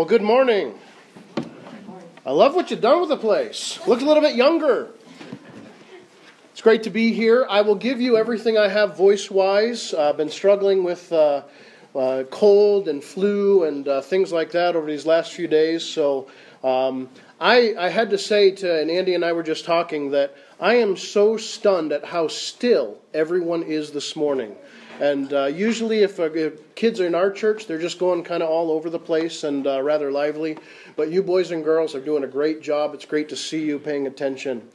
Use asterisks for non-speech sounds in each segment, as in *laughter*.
Well, good morning. I love what you've done with the place. Looks a little bit younger. It's great to be here. I will give you everything I have voice wise. I've been struggling with uh, uh, cold and flu and uh, things like that over these last few days. So um, I, I had to say to, and Andy and I were just talking, that I am so stunned at how still everyone is this morning. And uh, usually, if, uh, if, kids are in our church, they're just going kind of all over the place and uh, rather lively. But you boys and girls are doing a great job. It's great to see you paying attention.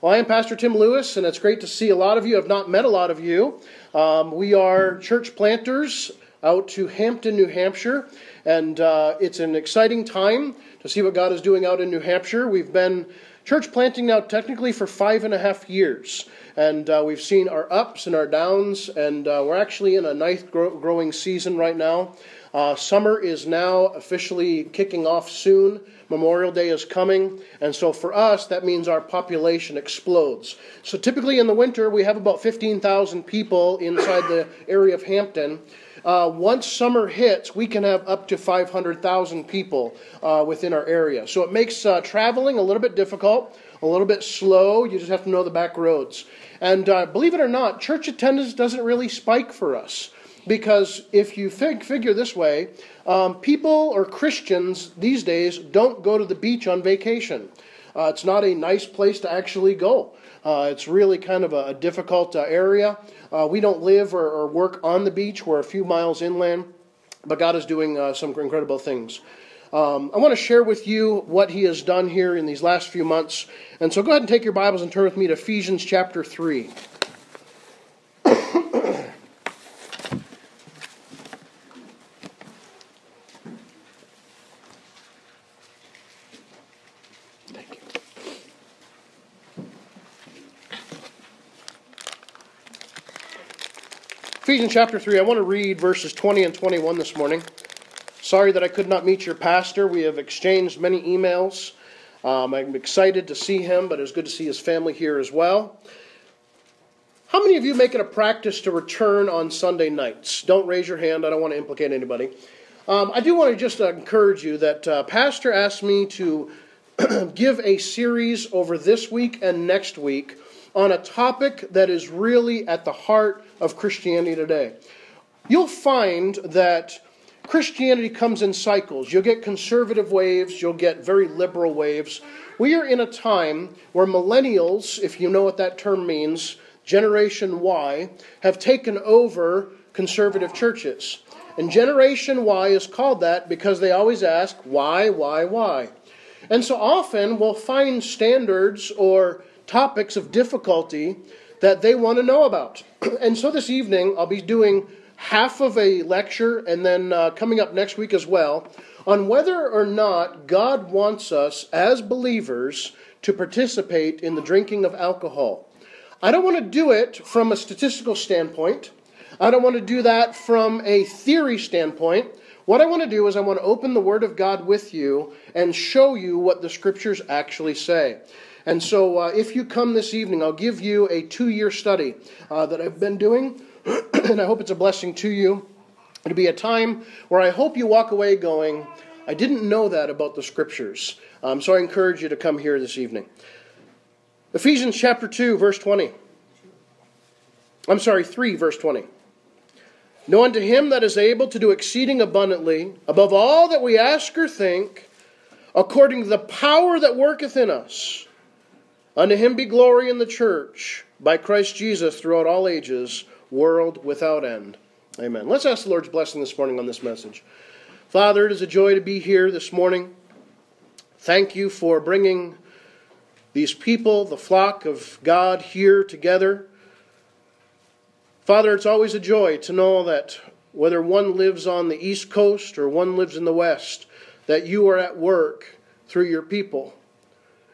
Well, I am Pastor Tim Lewis, and it's great to see a lot of you. I've not met a lot of you. Um, we are church planters out to Hampton, New Hampshire, and uh, it's an exciting time to see what God is doing out in New Hampshire. We've been church planting now technically for five and a half years. And uh, we've seen our ups and our downs, and uh, we're actually in a nice grow- growing season right now. Uh, summer is now officially kicking off soon. Memorial Day is coming, and so for us, that means our population explodes. So typically in the winter, we have about 15,000 people inside the area of Hampton. Uh, once summer hits, we can have up to 500,000 people uh, within our area. So it makes uh, traveling a little bit difficult, a little bit slow. You just have to know the back roads. And uh, believe it or not, church attendance doesn't really spike for us. Because if you fig- figure this way, um, people or Christians these days don't go to the beach on vacation. Uh, it's not a nice place to actually go. Uh, it's really kind of a, a difficult uh, area. Uh, we don't live or, or, work on the beach. We're a few miles inland, but God is doing uh, some incredible things. Um, I want to share with you what He has done here in these last few months. And so go ahead and take your Bibles and turn with me to Ephesians chapter 3. Ephesians chapter 3, I want to read verses 20 and 21 this morning. Sorry that I could not meet your pastor. We have exchanged many emails. Um, I'm excited to see him, but it's good to see his family here as well. How many of you make it a practice to return on Sunday nights? Don't raise your hand. I don't want to implicate anybody. Um, I do want to just encourage you that uh, Pastor asked me to *clears throat* give a series over this week and next week on a topic that is really at the heart of Christianity today. You'll find that Christianity comes in cycles. You'll get conservative waves, you'll get very liberal waves. We are in a time where millennials, if you know what that term means, Generation Y, have taken over conservative churches. And Generation Y is called that because they always ask, why, why, why? And so often we'll find standards or topics of difficulty that they want to know about. *clears throat* and so this evening, I'll be doing half of a lecture and then uh, coming up next week as well on whether or not God wants us as believers to participate in the drinking of alcohol. I don't want to do it from a statistical standpoint. I don't want to do that from a theory standpoint. What I want to do is I want to open the Word of God with you and show you what the Scriptures actually say. And so, uh, if you come this evening, I'll give you a two year study uh, that I've been doing, *clears throat* and I hope it's a blessing to you. It'll be a time where I hope you walk away going, I didn't know that about the scriptures. Um, so I encourage you to come here this evening. Ephesians chapter 2, verse 20. I'm sorry, 3, verse 20. Know unto him that is able to do exceeding abundantly, above all that we ask or think, according to the power that worketh in us. Unto him be glory in the church by Christ Jesus throughout all ages, world without end. Amen. Let's ask the Lord's blessing this morning on this message. Father, it is a joy to be here this morning. Thank you for bringing these people, the flock of God, here together. Father, it's always a joy to know that whether one lives on the East Coast or one lives in the West, that you are at work through your people.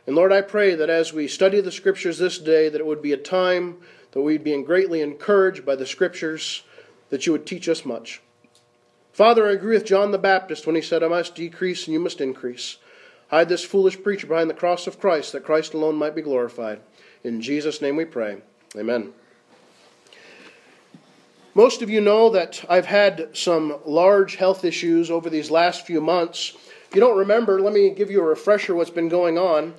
And Lord, I pray that as we study the Scriptures this day, that it would be a time that we'd be greatly encouraged by the Scriptures, that you would teach us much. Father, I agree with John the Baptist when he said, I must decrease and you must increase. Hide this foolish preacher behind the cross of Christ, that Christ alone might be glorified. In Jesus' name we pray. Amen. Most of you know that I've had some large health issues over these last few months If you don't remember, let me give you a refresher what's been going on.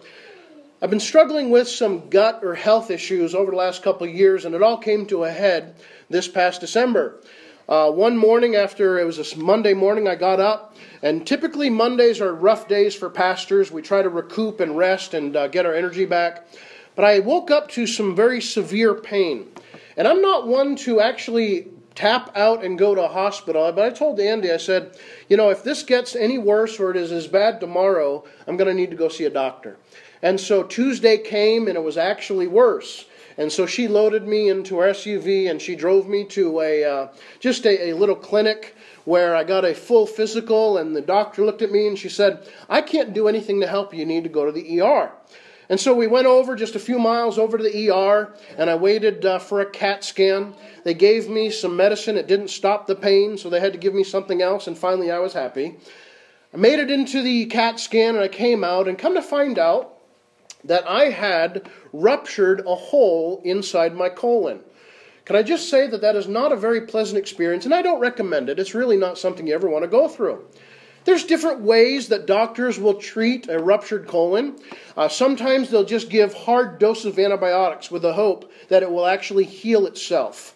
I've been struggling with some gut or health issues over the last couple of years, and it all came to a head this past December. Uh, one morning after it was a Monday morning, I got up, and typically Mondays are rough days for pastors. We try to recoup and rest and uh, get our energy back. But I woke up to some very severe pain. And I'm not one to actually tap out and go to a hospital. But I told Andy, I said, you know, if this gets any worse or it is as bad tomorrow, I'm going to need to go see a doctor. And so Tuesday came and it was actually worse. And so she loaded me into her SUV and she drove me to a uh, just a, a little clinic where I got a full physical. And the doctor looked at me and she said, I can't do anything to help you. You need to go to the ER. And so we went over just a few miles over to the ER, and I waited uh, for a CAT scan. They gave me some medicine. It didn't stop the pain, so they had to give me something else, and finally I was happy. I made it into the CAT scan, and I came out, and come to find out that I had ruptured a hole inside my colon. Can I just say that that is not a very pleasant experience, and I don't recommend it. It's really not something you ever want to go through. There's different ways that doctors will treat a ruptured colon. Uh, sometimes they'll just give hard doses of antibiotics with the hope that it will actually heal itself.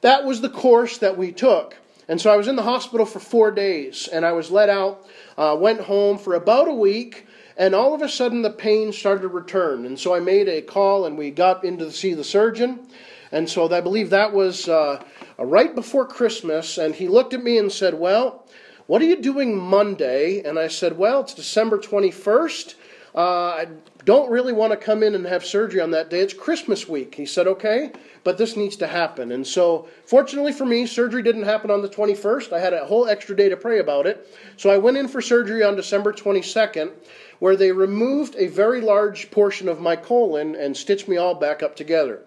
That was the course that we took. And so I was in the hospital for four days, and I was let out, uh, went home for about a week, and all of a sudden the pain started to return. And so I made a call, and we got in to see the surgeon. And so I believe that was uh, right before Christmas, and he looked at me and said, Well, what are you doing Monday? And I said, Well, it's December 21st. Uh, I don't really want to come in and have surgery on that day. It's Christmas week. He said, Okay, but this needs to happen. And so, fortunately for me, surgery didn't happen on the 21st. I had a whole extra day to pray about it. So I went in for surgery on December 22nd, where they removed a very large portion of my colon and stitched me all back up together.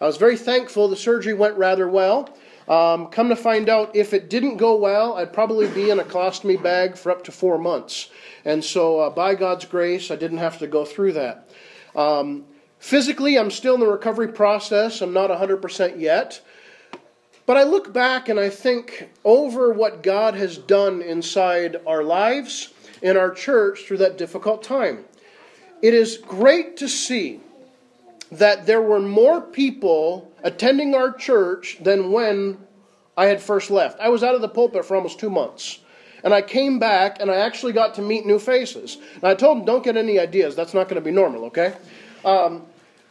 I was very thankful. The surgery went rather well. Um, come to find out, if it didn't go well, I'd probably be in a colostomy bag for up to four months. And so, uh, by God's grace, I didn't have to go through that. Um, physically, I'm still in the recovery process. I'm not 100% yet. But I look back and I think over what God has done inside our lives, in our church, through that difficult time. It is great to see that there were more people attending our church than when I had first left. I was out of the pulpit for almost two months. And I came back and I actually got to meet new faces. And I told them, don't get any ideas. That's not going to be normal, okay? Um,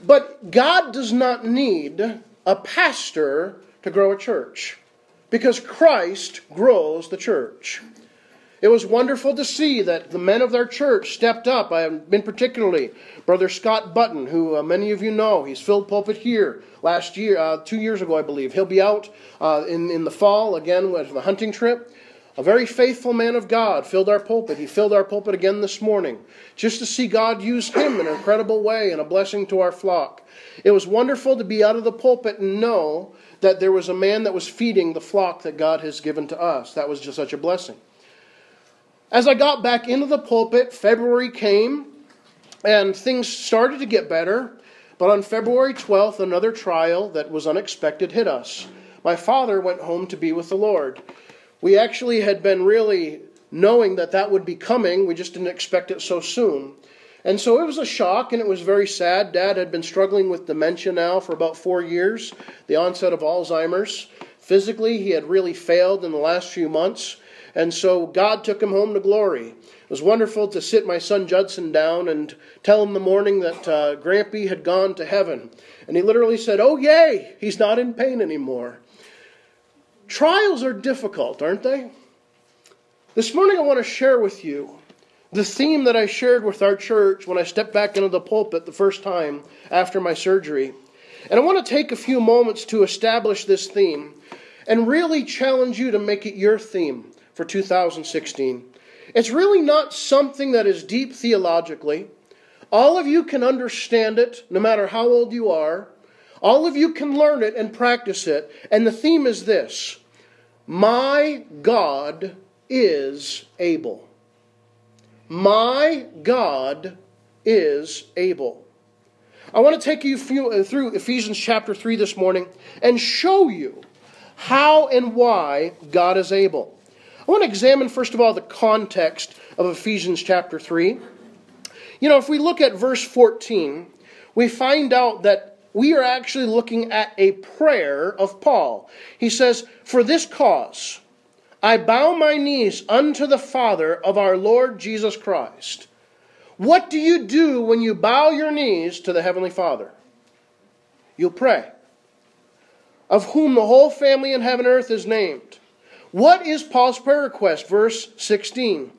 but God does not need a pastor to grow a church because Christ grows the church. It was wonderful to see that the men of their church stepped up. I have been particularly Brother Scott Button, who uh, many of you know. He's filled pulpit here last year, uh, two years ago, I believe. He'll be out uh, in, in the fall again with the hunting trip. A very faithful man of God filled our pulpit. He filled our pulpit again this morning just to see God use him in an incredible way and a blessing to our flock. It was wonderful to be out of the pulpit and know that there was a man that was feeding the flock that God has given to us. That was just such a blessing. As I got back into the pulpit, February came and things started to get better. But on February 12th, another trial that was unexpected hit us. My father went home to be with the Lord. We actually had been really knowing that that would be coming, we just didn't expect it so soon. And so it was a shock and it was very sad. Dad had been struggling with dementia now for about four years, the onset of Alzheimer's. Physically, he had really failed in the last few months. And so God took him home to glory. It was wonderful to sit my son Judson down and tell him the morning that uh, Grampy had gone to heaven. And he literally said, Oh, yay, he's not in pain anymore. Trials are difficult, aren't they? This morning I want to share with you the theme that I shared with our church when I stepped back into the pulpit the first time after my surgery. And I want to take a few moments to establish this theme and really challenge you to make it your theme for 2016. It's really not something that is deep theologically. All of you can understand it, no matter how old you are. All of you can learn it and practice it. And the theme is this My God is able. My God is able. I want to take you uh, through Ephesians chapter 3 this morning and show you how and why God is able. I want to examine, first of all, the context of Ephesians chapter 3. You know, if we look at verse 14, we find out that we are actually looking at a prayer of Paul. He says, For this cause I bow my knees unto the Father of our Lord Jesus Christ. What do you do when you bow your knees to the Heavenly Father? You'll pray. Of whom the whole family in heaven and earth is named. What is Paul's prayer request? Verse 16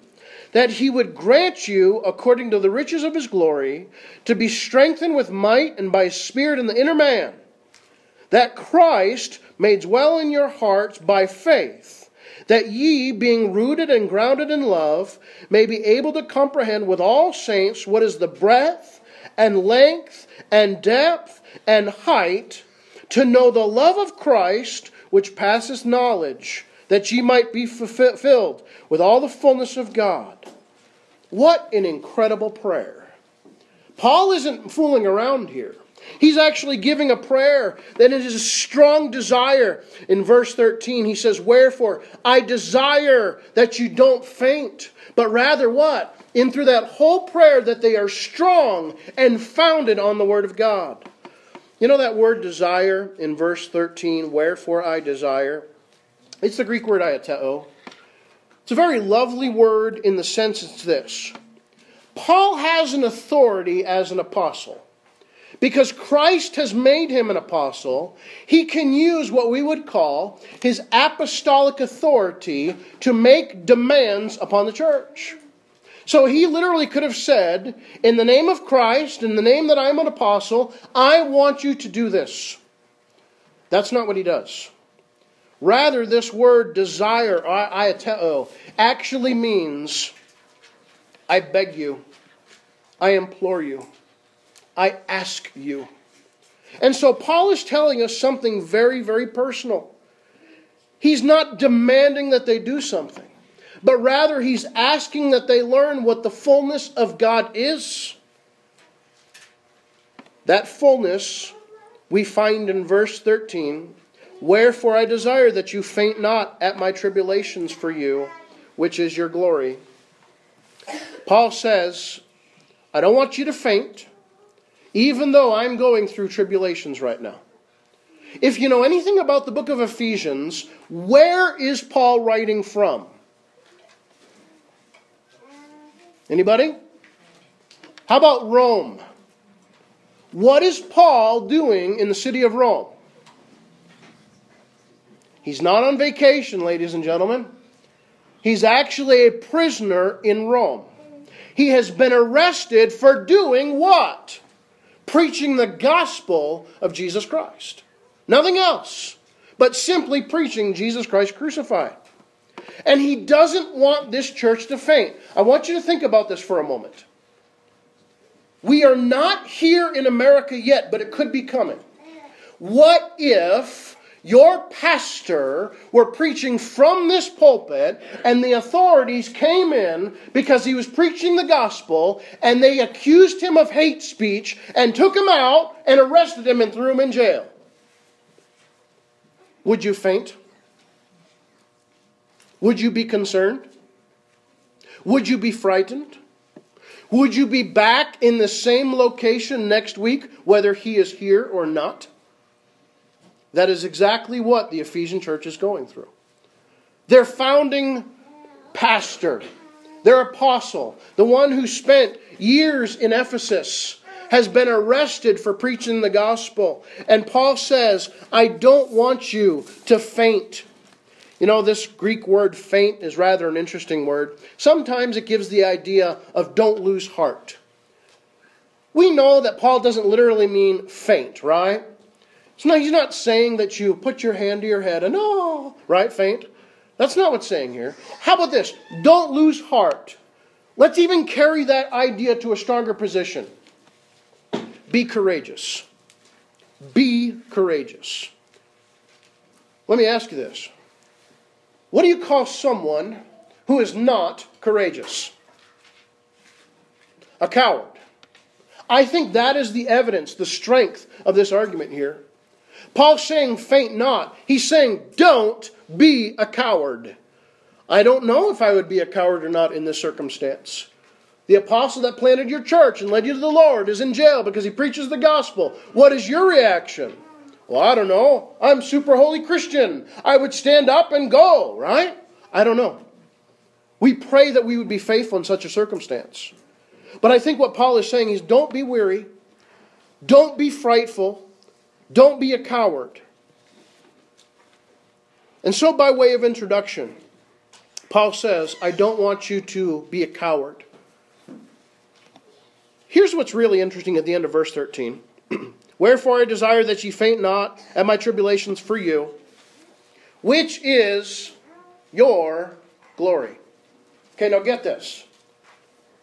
that he would grant you, according to the riches of his glory, to be strengthened with might and by spirit in the inner man, that Christ may dwell in your hearts by faith, that ye, being rooted and grounded in love, may be able to comprehend with all saints what is the breadth and length and depth and height, to know the love of Christ which passeth knowledge that ye might be fulfilled with all the fullness of God. What an incredible prayer. Paul isn't fooling around here. He's actually giving a prayer that it is a strong desire. In verse 13, he says, Wherefore, I desire that you don't faint, but rather what? In through that whole prayer, that they are strong and founded on the Word of God. You know that word desire in verse 13, wherefore I desire? It's the Greek word aiateo. It's a very lovely word in the sense it's this Paul has an authority as an apostle. Because Christ has made him an apostle, he can use what we would call his apostolic authority to make demands upon the church. So he literally could have said, In the name of Christ, in the name that I'm an apostle, I want you to do this. That's not what he does. Rather, this word desire, aiateo, oh, actually means I beg you, I implore you, I ask you. And so Paul is telling us something very, very personal. He's not demanding that they do something, but rather he's asking that they learn what the fullness of God is. That fullness we find in verse 13 Wherefore I desire that you faint not at my tribulations for you, which is your glory. Paul says, I don't want you to faint, even though I'm going through tribulations right now. If you know anything about the book of Ephesians, where is Paul writing from? Anybody? How about Rome? What is Paul doing in the city of Rome? He's not on vacation, ladies and gentlemen. He's actually a prisoner in Rome. He has been arrested for doing what? Preaching the gospel of Jesus Christ. Nothing else, but simply preaching Jesus Christ crucified. And he doesn't want this church to faint. I want you to think about this for a moment. We are not here in America yet, but it could be coming. What if your pastor were preaching from this pulpit, and the authorities came in because he was preaching the gospel, and they accused him of hate speech, and took him out, and arrested him, and threw him in jail. Would you faint? Would you be concerned? Would you be frightened? Would you be back in the same location next week, whether he is here or not? That is exactly what the Ephesian church is going through. Their founding pastor, their apostle, the one who spent years in Ephesus, has been arrested for preaching the gospel. And Paul says, I don't want you to faint. You know, this Greek word faint is rather an interesting word. Sometimes it gives the idea of don't lose heart. We know that Paul doesn't literally mean faint, right? So now he's not saying that you put your hand to your head and oh, right, faint. That's not what's saying here. How about this? Don't lose heart. Let's even carry that idea to a stronger position. Be courageous. Be courageous. Let me ask you this. What do you call someone who is not courageous? A coward. I think that is the evidence, the strength of this argument here. Paul's saying, faint not. He's saying, don't be a coward. I don't know if I would be a coward or not in this circumstance. The apostle that planted your church and led you to the Lord is in jail because he preaches the gospel. What is your reaction? Well, I don't know. I'm super holy Christian. I would stand up and go, right? I don't know. We pray that we would be faithful in such a circumstance. But I think what Paul is saying is don't be weary, don't be frightful, don't be a coward. And so, by way of introduction, Paul says, I don't want you to be a coward. Here's what's really interesting at the end of verse 13 *clears throat* Wherefore I desire that ye faint not at my tribulations for you, which is your glory. Okay, now get this.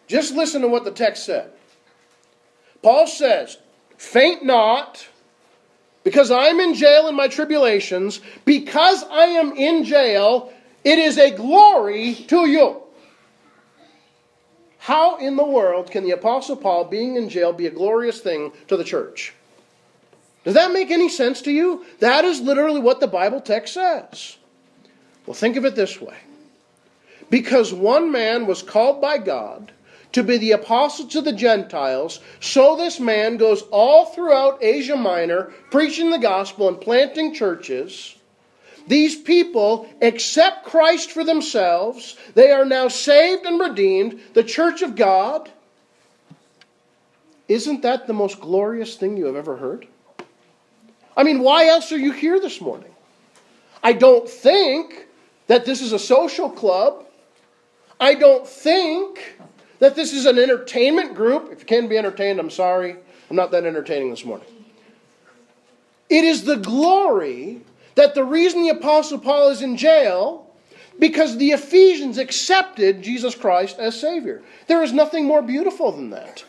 Just listen to what the text said. Paul says, Faint not, because I'm in jail in my tribulations, because I am in jail, it is a glory to you. How in the world can the Apostle Paul being in jail be a glorious thing to the church? Does that make any sense to you? That is literally what the Bible text says. Well, think of it this way because one man was called by God to be the apostle to the Gentiles, so this man goes all throughout Asia Minor preaching the gospel and planting churches. These people accept Christ for themselves. They are now saved and redeemed, the church of God. Isn't that the most glorious thing you have ever heard? I mean, why else are you here this morning? I don't think that this is a social club. I don't think that this is an entertainment group. If you can't be entertained, I'm sorry. I'm not that entertaining this morning. It is the glory that the reason the Apostle Paul is in jail because the Ephesians accepted Jesus Christ as Savior. There is nothing more beautiful than that.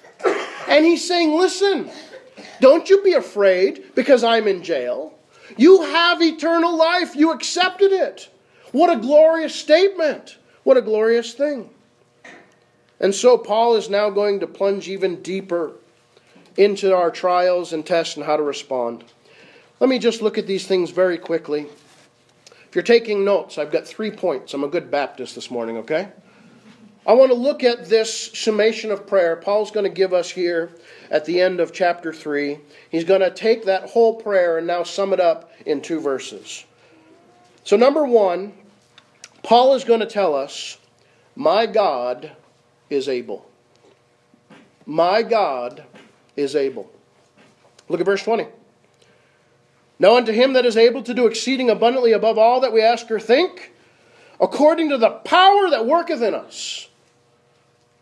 And he's saying, listen, don't you be afraid because I'm in jail. You have eternal life. You accepted it. What a glorious statement. What a glorious thing. And so Paul is now going to plunge even deeper into our trials and tests and how to respond. Let me just look at these things very quickly. If you're taking notes, I've got three points. I'm a good Baptist this morning, okay? I want to look at this summation of prayer Paul's going to give us here at the end of chapter 3. He's going to take that whole prayer and now sum it up in two verses. So, number one, Paul is going to tell us, My God is able. My God is able. Look at verse 20. Now unto him that is able to do exceeding abundantly above all that we ask or think, according to the power that worketh in us.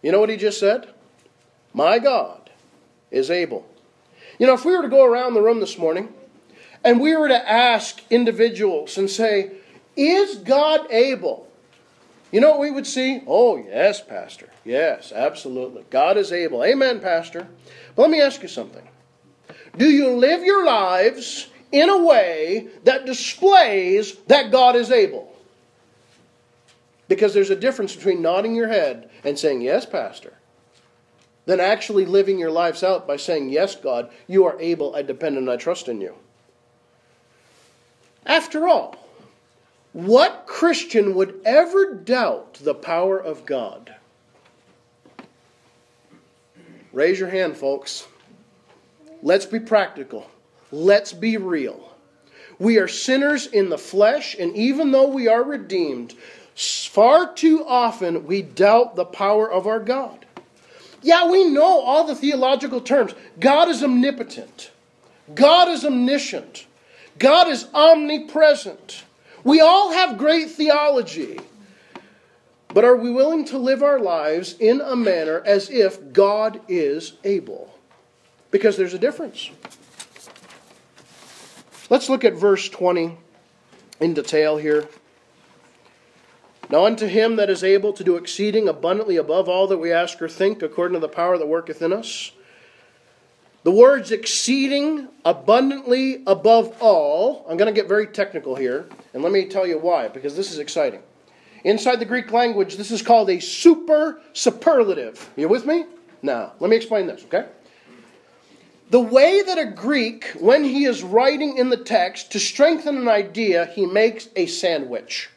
You know what he just said? My God is able. You know, if we were to go around the room this morning and we were to ask individuals and say, Is God able? You know what we would see? Oh, yes, Pastor. Yes, absolutely. God is able. Amen, Pastor. But let me ask you something. Do you live your lives in a way that displays that God is able? Because there's a difference between nodding your head and saying, Yes, Pastor, than actually living your lives out by saying, Yes, God, you are able, I depend and I trust in you. After all, what Christian would ever doubt the power of God? Raise your hand, folks. Let's be practical. Let's be real. We are sinners in the flesh, and even though we are redeemed, far too often we doubt the power of our God. Yeah, we know all the theological terms. God is omnipotent, God is omniscient, God is omnipresent. We all have great theology. But are we willing to live our lives in a manner as if God is able? Because there's a difference. Let's look at verse 20 in detail here. Now, unto him that is able to do exceeding abundantly above all that we ask or think, according to the power that worketh in us. The words exceeding abundantly above all, I'm going to get very technical here, and let me tell you why, because this is exciting. Inside the Greek language, this is called a super superlative. You with me? Now, let me explain this, okay? The way that a Greek, when he is writing in the text, to strengthen an idea, he makes a sandwich.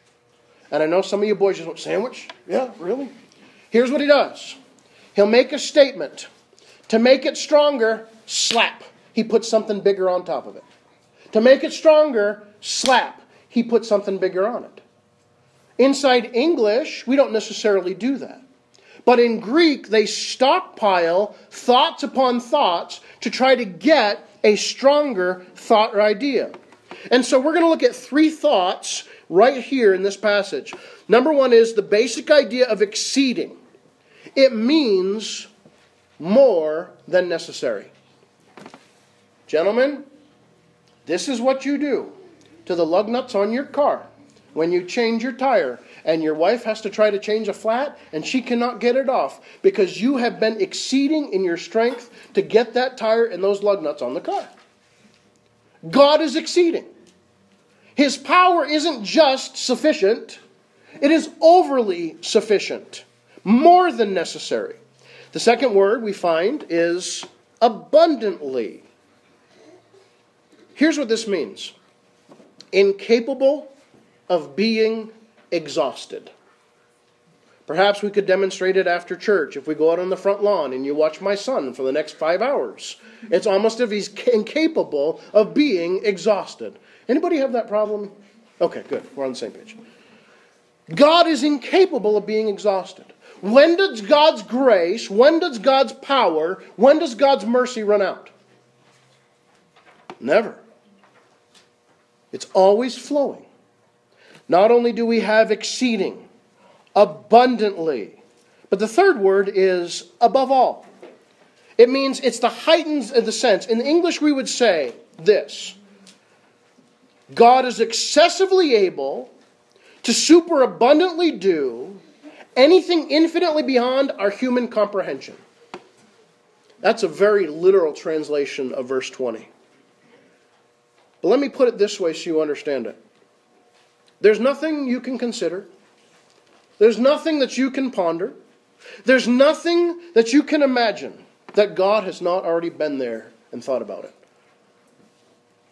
And I know some of you boys just want sandwich? Yeah, really? Here's what he does. He'll make a statement. To make it stronger, slap. He puts something bigger on top of it. To make it stronger, slap. He puts something bigger on it. Inside English, we don't necessarily do that. But in Greek, they stockpile thoughts upon thoughts to try to get a stronger thought or idea. And so we're going to look at three thoughts right here in this passage. Number one is the basic idea of exceeding, it means more than necessary. Gentlemen, this is what you do to the lug nuts on your car when you change your tire and your wife has to try to change a flat and she cannot get it off because you have been exceeding in your strength to get that tire and those lug nuts on the car. God is exceeding. His power isn't just sufficient, it is overly sufficient, more than necessary. The second word we find is abundantly. Here's what this means incapable of being exhausted. Perhaps we could demonstrate it after church if we go out on the front lawn and you watch my son for the next five hours. It's almost if he's incapable of being exhausted. Anybody have that problem? Okay, good. We're on the same page. God is incapable of being exhausted. When does God's grace, when does God's power, when does God's mercy run out? Never. It's always flowing. Not only do we have exceeding, abundantly, but the third word is above all. It means it's the heightened of the sense. In English, we would say this God is excessively able to superabundantly do anything infinitely beyond our human comprehension. That's a very literal translation of verse 20. But let me put it this way so you understand it. There's nothing you can consider, there's nothing that you can ponder, there's nothing that you can imagine that God has not already been there and thought about it.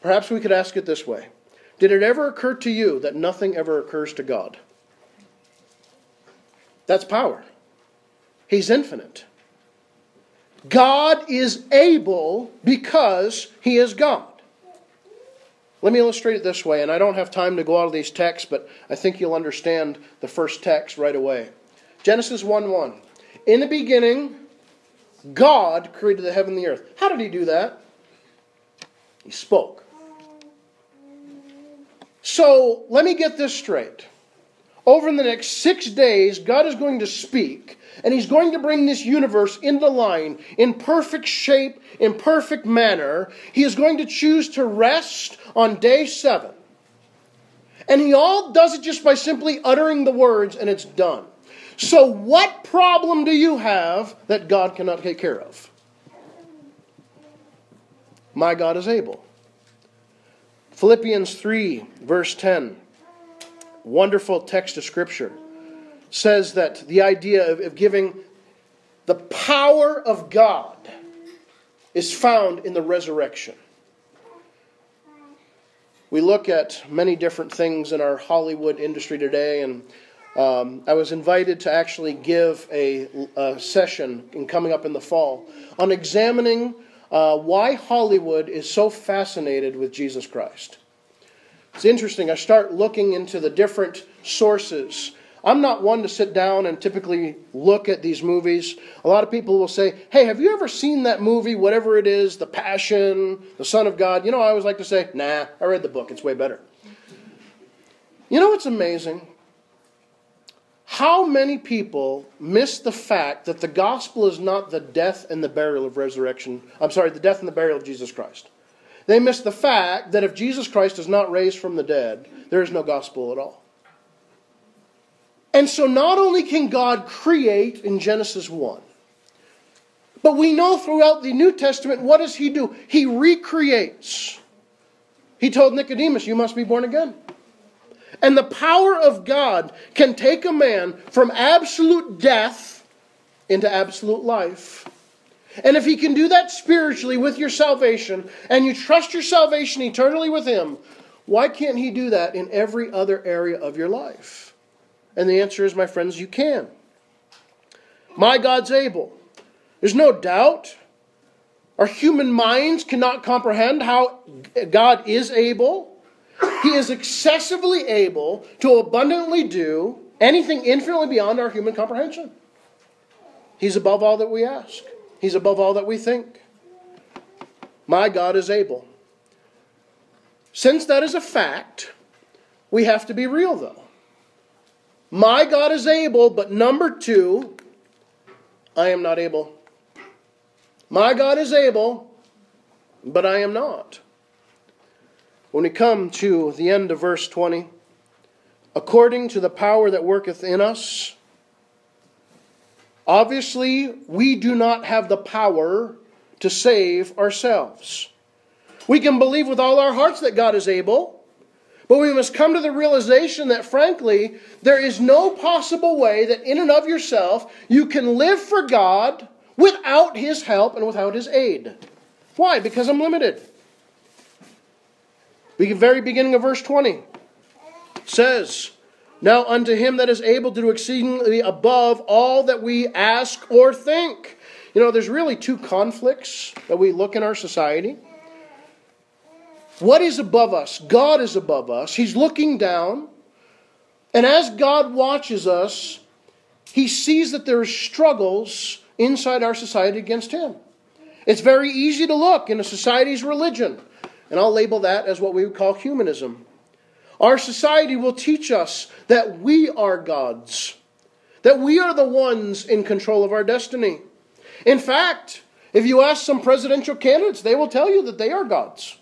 Perhaps we could ask it this way Did it ever occur to you that nothing ever occurs to God? That's power. He's infinite. God is able because He is God. Let me illustrate it this way, and I don't have time to go out of these texts, but I think you'll understand the first text right away. Genesis 1 1. In the beginning, God created the heaven and the earth. How did He do that? He spoke. So let me get this straight. Over the next six days, God is going to speak, and He's going to bring this universe into line in perfect shape, in perfect manner. He is going to choose to rest on day seven. And He all does it just by simply uttering the words, and it's done. So, what problem do you have that God cannot take care of? My God is able. Philippians 3, verse 10 wonderful text of Scripture says that the idea of, of giving the power of God is found in the resurrection. We look at many different things in our Hollywood industry today, and um, I was invited to actually give a, a, session in coming up in the fall on examining uh, why Hollywood is so fascinated with Jesus Christ. It's interesting. I start looking into the different sources. I'm not one to sit down and typically look at these movies. A lot of people will say, Hey, have you ever seen that movie, whatever it is, The Passion, The Son of God? You know, I always like to say, Nah, I read the book. It's way better. You know what's amazing? How many people miss the fact that the gospel is not the death and the burial of resurrection? I'm sorry, the death and the burial of Jesus Christ. They miss the fact that if Jesus Christ is not raised from the dead, there is no gospel at all. And so not only can God create in Genesis 1, but we know throughout the New Testament, what does he do? He recreates. He told Nicodemus, You must be born again. And the power of God can take a man from absolute death into absolute life and if He can do that spiritually with your salvation, and you trust your salvation eternally with Him, why can't He do that in every other area of your life? And the answer is, my friends, you can. My God's able. There's no doubt. Our human minds cannot comprehend how God is able. He is excessively able to abundantly do anything infinitely beyond our human comprehension. He's above all that we ask, He's above all that we think. My God is able. Since that is a fact, we have to be real, though. My God is able, but number two, I am not able. My God is able, but I am not. When we come to the end of verse 20, according to the power that worketh in us, obviously we do not have the power to save ourselves. We can believe with all our hearts that God is able, but we must come to the realization that, frankly, there is no possible way that in and of yourself you can live for God without His help and without His aid. Why? Because I'm limited. The very beginning of verse 20 says, Now unto him that is able to do exceedingly above all that we ask or think. You know, there's really two conflicts that we look in our society. What is above us? God is above us. He's looking down. And as God watches us, he sees that there are struggles inside our society against him. It's very easy to look in a society's religion, and I'll label that as what we would call humanism. Our society will teach us that we are gods, that we are the ones in control of our destiny. In fact, if you ask some presidential candidates, they will tell you that they are gods.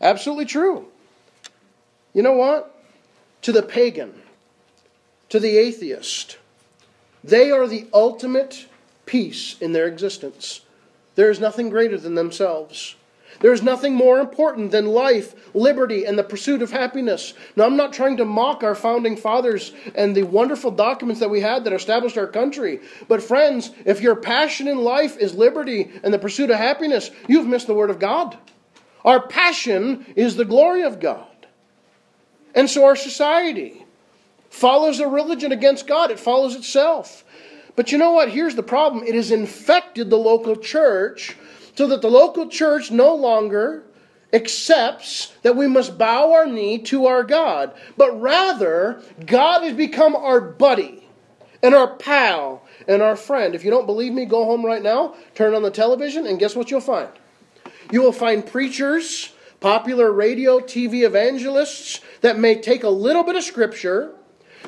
Absolutely true. You know what? To the pagan, to the atheist, they are the ultimate peace in their existence. There is nothing greater than themselves. There is nothing more important than life, liberty, and the pursuit of happiness. Now, I'm not trying to mock our founding fathers and the wonderful documents that we had that established our country. But, friends, if your passion in life is liberty and the pursuit of happiness, you've missed the Word of God. Our passion is the glory of God. And so our society follows a religion against God, it follows itself. But you know what? Here's the problem it has infected the local church so that the local church no longer accepts that we must bow our knee to our God, but rather God has become our buddy and our pal and our friend. If you don't believe me, go home right now, turn on the television, and guess what you'll find? You will find preachers, popular radio, TV evangelists that may take a little bit of scripture,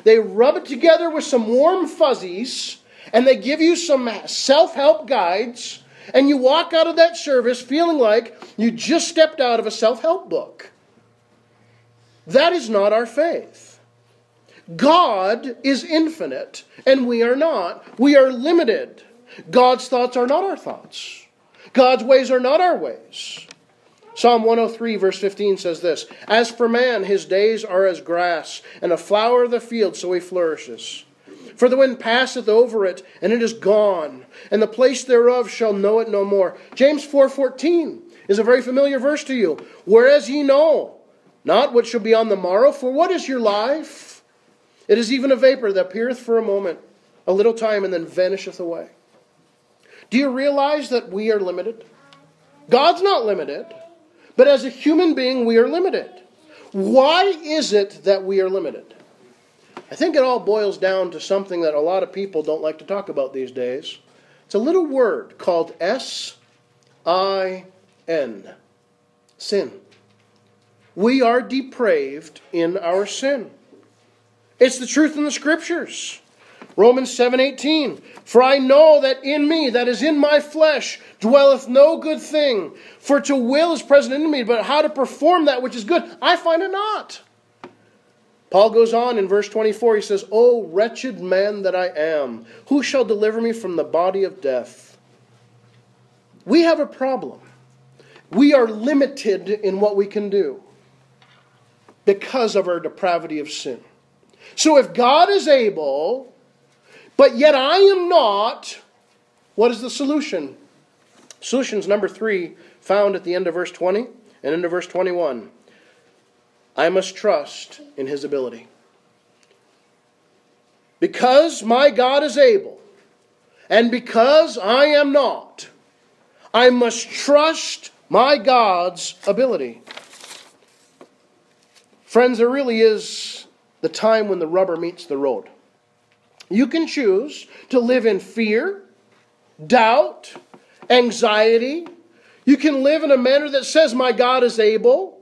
they rub it together with some warm fuzzies, and they give you some self help guides, and you walk out of that service feeling like you just stepped out of a self help book. That is not our faith. God is infinite, and we are not. We are limited. God's thoughts are not our thoughts. God's ways are not our ways. Psalm 103, verse 15 says this As for man, his days are as grass, and a flower of the field, so he flourishes. For the wind passeth over it, and it is gone, and the place thereof shall know it no more. James 4:14 is a very familiar verse to you. Whereas ye know not what shall be on the morrow, for what is your life? It is even a vapor that appeareth for a moment, a little time, and then vanisheth away. Do you realize that we are limited? God's not limited, but as a human being, we are limited. Why is it that we are limited? I think it all boils down to something that a lot of people don't like to talk about these days. It's a little word called S I N sin. We are depraved in our sin. It's the truth in the scriptures. Romans 7:18 For I know that in me that is in my flesh dwelleth no good thing for to will is present in me but how to perform that which is good I find it not Paul goes on in verse 24, he says, O wretched man that I am, who shall deliver me from the body of death? We have a problem. We are limited in what we can do because of our depravity of sin. So if God is able, but yet I am not, what is the solution? Solutions number three, found at the end of verse 20 and into verse 21. I must trust in his ability. because my God is able, and because I am not, I must trust my God's ability. Friends, there really is the time when the rubber meets the road. You can choose to live in fear, doubt, anxiety. You can live in a manner that says, My God is able.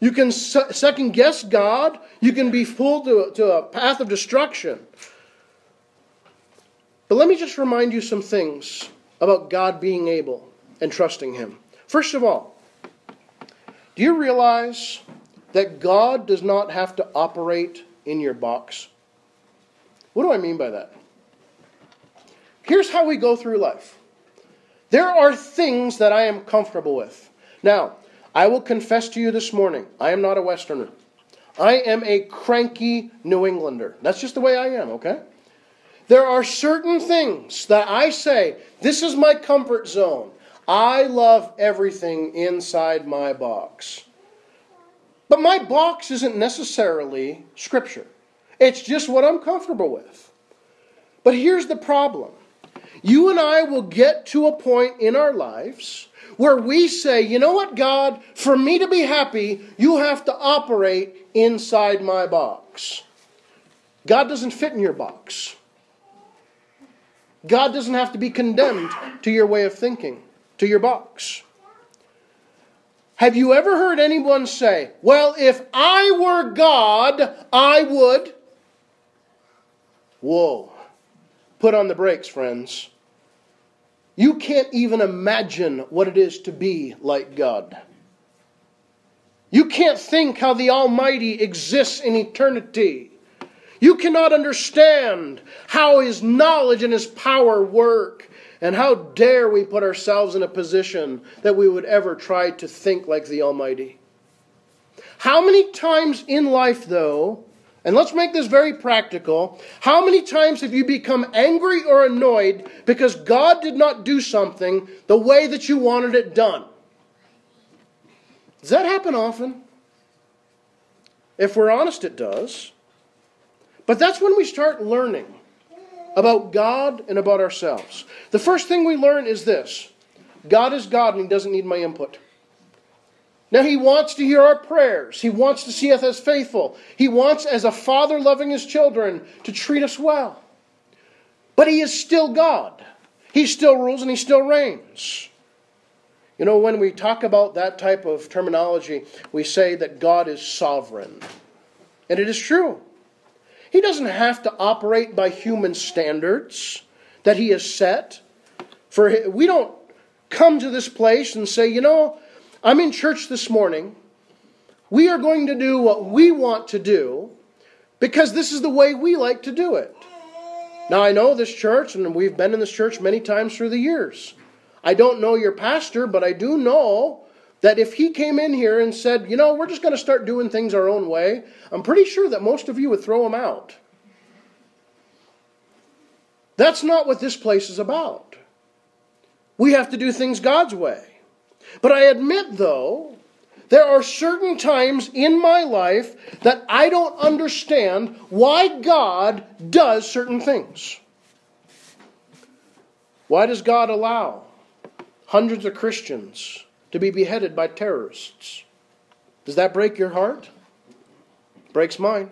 You can second guess God. You can be pulled to, to a path of destruction. But let me just remind you some things about God being able and trusting Him. First of all, do you realize that God does not have to operate in your box? What do I mean by that? Here's how we go through life there are things that I am comfortable with. Now, I will confess to you this morning I am not a Westerner. I am a cranky New Englander. That's just the way I am, okay? There are certain things that I say, this is my comfort zone. I love everything inside my box. But my box isn't necessarily Scripture, it's just what I'm comfortable with. But here's the problem you and I will get to a point in our lives where we say, you know what, God, for me to be happy, you have to operate inside my box. God doesn't fit in your box. God doesn't have to be condemned to your way of thinking, to your box. Have you ever heard anyone say, Well, if I were God, I would? Whoa. Put on the brakes, friends. You can't even imagine what it is to be like God. You can't think how the Almighty exists in eternity. You cannot understand how His knowledge and His power work. And how dare we put ourselves in a position that we would ever try to think like the Almighty? How many times in life, though, and let's make this very practical. How many times have you become angry or annoyed because God did not do something the way that you wanted it done? Does that happen often? If we're honest, it does. But that's when we start learning about God and about ourselves. The first thing we learn is this God is God and He doesn't need my input. Now, he wants to hear our prayers. He wants to see us as faithful. He wants, as a father loving his children, to treat us well. But he is still God. He still rules and he still reigns. You know, when we talk about that type of terminology, we say that God is sovereign. And it is true. He doesn't have to operate by human standards that he has set. For we don't come to this place and say, you know, I'm in church this morning. We are going to do what we want to do because this is the way we like to do it. Now, I know this church, and we've been in this church many times through the years. I don't know your pastor, but I do know that if he came in here and said, you know, we're just going to start doing things our own way, I'm pretty sure that most of you would throw him out. That's not what this place is about. We have to do things God's way. But I admit, though, there are certain times in my life that I don't understand why God does certain things. Why does God allow hundreds of Christians to be beheaded by terrorists? Does that break your heart? Breaks mine.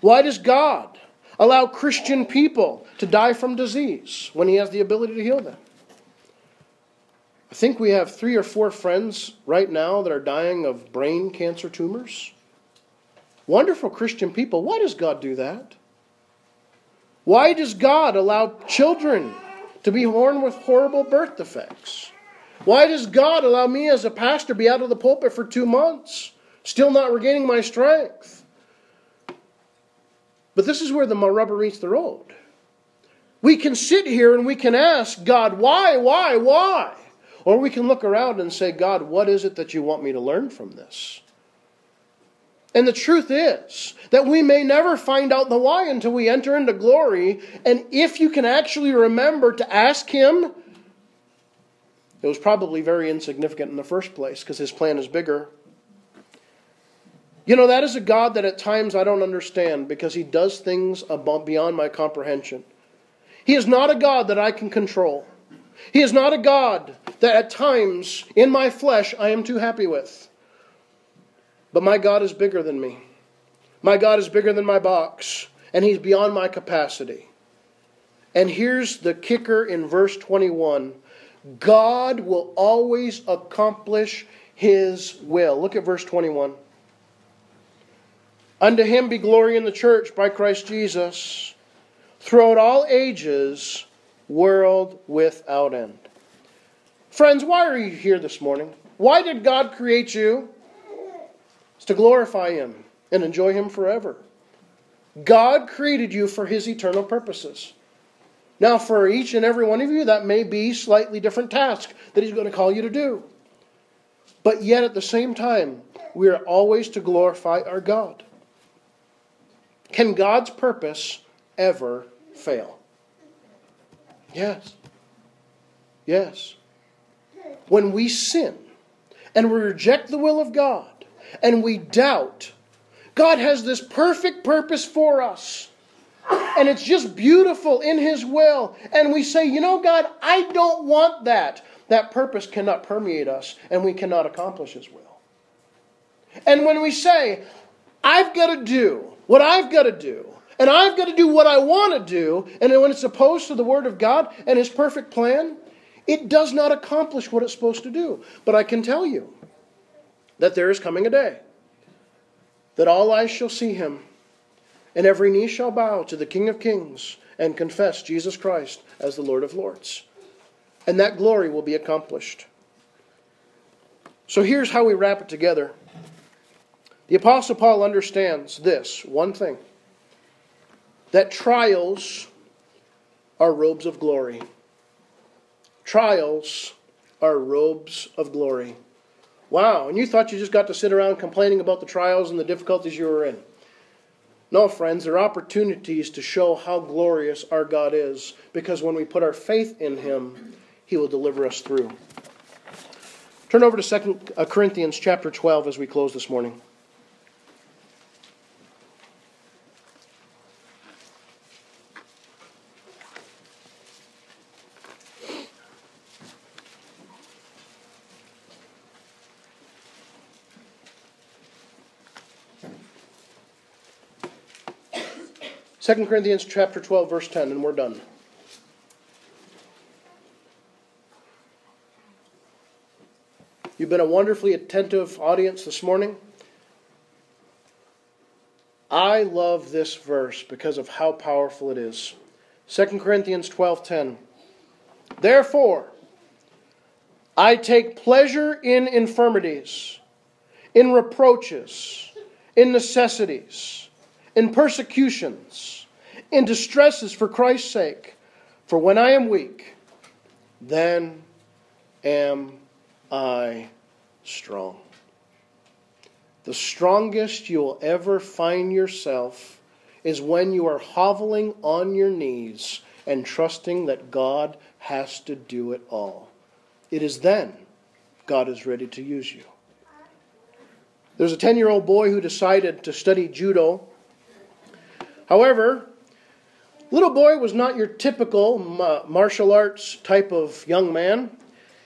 Why does God allow Christian people to die from disease when He has the ability to heal them? I think we have three or four friends right now that are dying of brain cancer tumors. Wonderful Christian people. Why does God do that? Why does God allow children to be born with horrible birth defects? Why does God allow me as a pastor be out of the pulpit for two months, still not regaining my strength? But this is where the rubber meets the road. We can sit here and we can ask God, why, why, why? Or we can look around and say, God, what is it that you want me to learn from this? And the truth is that we may never find out the why until we enter into glory. And if you can actually remember to ask Him, it was probably very insignificant in the first place because His plan is bigger. You know, that is a God that at times I don't understand because he does things beyond my comprehension. He is not a God that I can control. He is not a God that at times in my flesh I am too happy with. But my God is bigger than me. My God is bigger than my box, and He's beyond my capacity. And here's the kicker in verse 21 God will always accomplish His will. Look at verse 21. Unto Him be glory in the church by Christ Jesus throughout all ages, world without end. Friends, why are you here this morning? Why did God create you? It's to glorify Him and enjoy Him forever. God created you for His eternal purposes. Now, for each and every one of you, that may be slightly different task that He's going to call you to do. But yet, at the same time, we are always to glorify our God. Can God's purpose ever fail? Yes. Yes. When we sin and we reject the will of God and we doubt, God has this perfect purpose for us. And it's just beautiful in His will. And we say, you know, God, I don't want that. That purpose cannot permeate us and we cannot accomplish His will. And when we say, I've got to do what I've got to do, and I've got to do what I want to do, and when it's opposed to the Word of God and His perfect plan, it does not accomplish what it's supposed to do. But I can tell you that there is coming a day that all eyes shall see Him, and every knee shall bow to the King of Kings and confess Jesus Christ as the Lord of Lords. And that glory will be accomplished. So here's how we wrap it together. The Apostle Paul understands this one thing that trials are robes of glory. Trials are robes of glory. Wow, and you thought you just got to sit around complaining about the trials and the difficulties you were in. No, friends, they're opportunities to show how glorious our God is because when we put our faith in Him, He will deliver us through. Turn over to 2 uh, Corinthians chapter 12 as we close this morning. 2 Corinthians chapter 12 verse 10 and we're done. You've been a wonderfully attentive audience this morning. I love this verse because of how powerful it is. 2 Corinthians 12:10 Therefore I take pleasure in infirmities, in reproaches, in necessities, in persecutions, in distresses for Christ's sake. For when I am weak, then am I strong. The strongest you'll ever find yourself is when you are hoveling on your knees and trusting that God has to do it all. It is then God is ready to use you. There's a 10 year old boy who decided to study judo. However, Little boy was not your typical martial arts type of young man.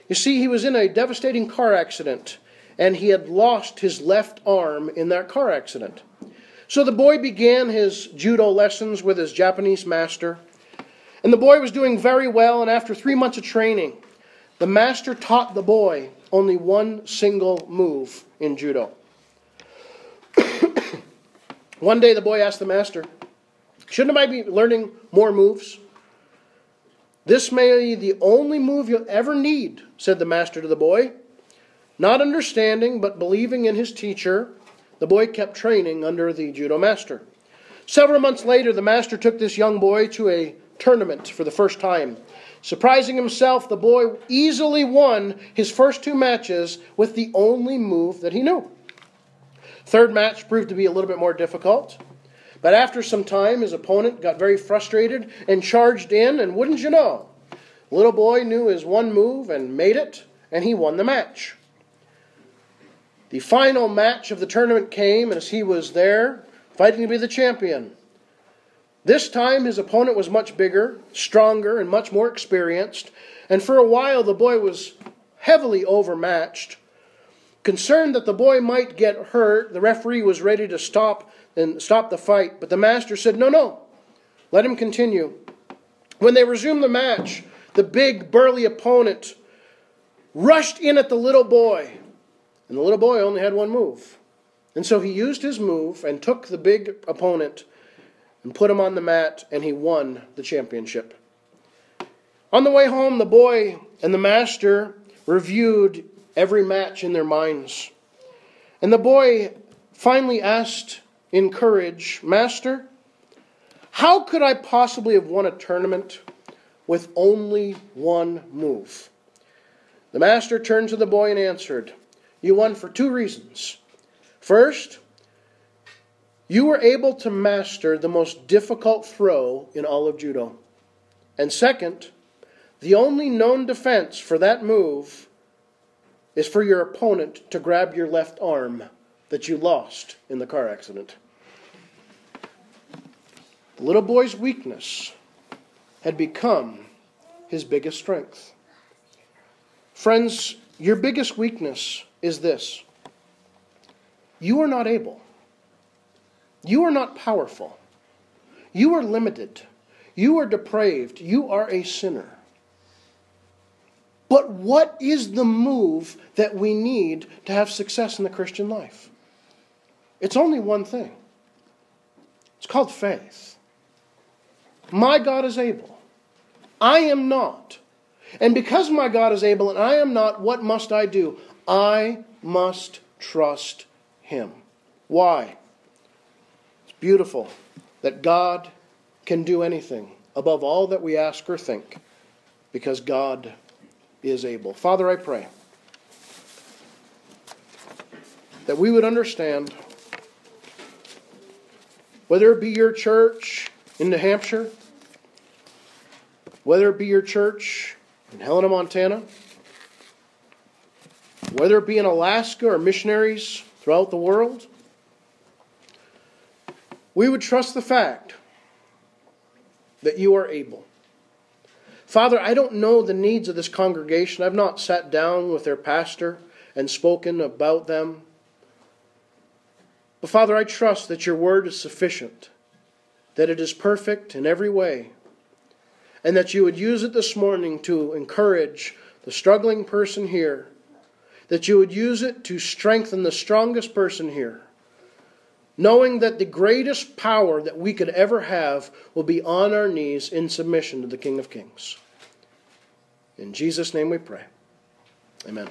You see, he was in a devastating car accident, and he had lost his left arm in that car accident. So the boy began his judo lessons with his Japanese master. And the boy was doing very well, and after three months of training, the master taught the boy only one single move in judo. *coughs* one day the boy asked the master, Shouldn't I be learning more moves? This may be the only move you'll ever need, said the master to the boy. Not understanding, but believing in his teacher, the boy kept training under the judo master. Several months later, the master took this young boy to a tournament for the first time. Surprising himself, the boy easily won his first two matches with the only move that he knew. Third match proved to be a little bit more difficult. But after some time, his opponent got very frustrated and charged in, and wouldn't you know, little boy knew his one move and made it, and he won the match. The final match of the tournament came, and as he was there, fighting to be the champion, this time his opponent was much bigger, stronger, and much more experienced, and for a while the boy was heavily overmatched. Concerned that the boy might get hurt, the referee was ready to stop and stop the fight, but the master said, "No, no. Let him continue." When they resumed the match, the big burly opponent rushed in at the little boy, and the little boy only had one move. And so he used his move and took the big opponent and put him on the mat, and he won the championship. On the way home, the boy and the master reviewed every match in their minds. And the boy finally asked in courage, Master, how could I possibly have won a tournament with only one move? The master turned to the boy and answered, You won for two reasons. First, you were able to master the most difficult throw in all of judo. And second, the only known defense for that move is for your opponent to grab your left arm that you lost in the car accident. The little boy's weakness had become his biggest strength. Friends, your biggest weakness is this you are not able. You are not powerful. You are limited. You are depraved. You are a sinner. But what is the move that we need to have success in the Christian life? It's only one thing it's called faith. My God is able. I am not. And because my God is able and I am not, what must I do? I must trust Him. Why? It's beautiful that God can do anything above all that we ask or think because God is able. Father, I pray that we would understand whether it be your church in New Hampshire, whether it be your church in Helena, Montana, whether it be in Alaska or missionaries throughout the world, we would trust the fact that you are able. Father, I don't know the needs of this congregation. I've not sat down with their pastor and spoken about them. But Father, I trust that your word is sufficient, that it is perfect in every way, and that you would use it this morning to encourage the struggling person here, that you would use it to strengthen the strongest person here knowing that the greatest power that we could ever have will be on our knees in submission to the King of Kings. In Jesus' name we pray. Amen.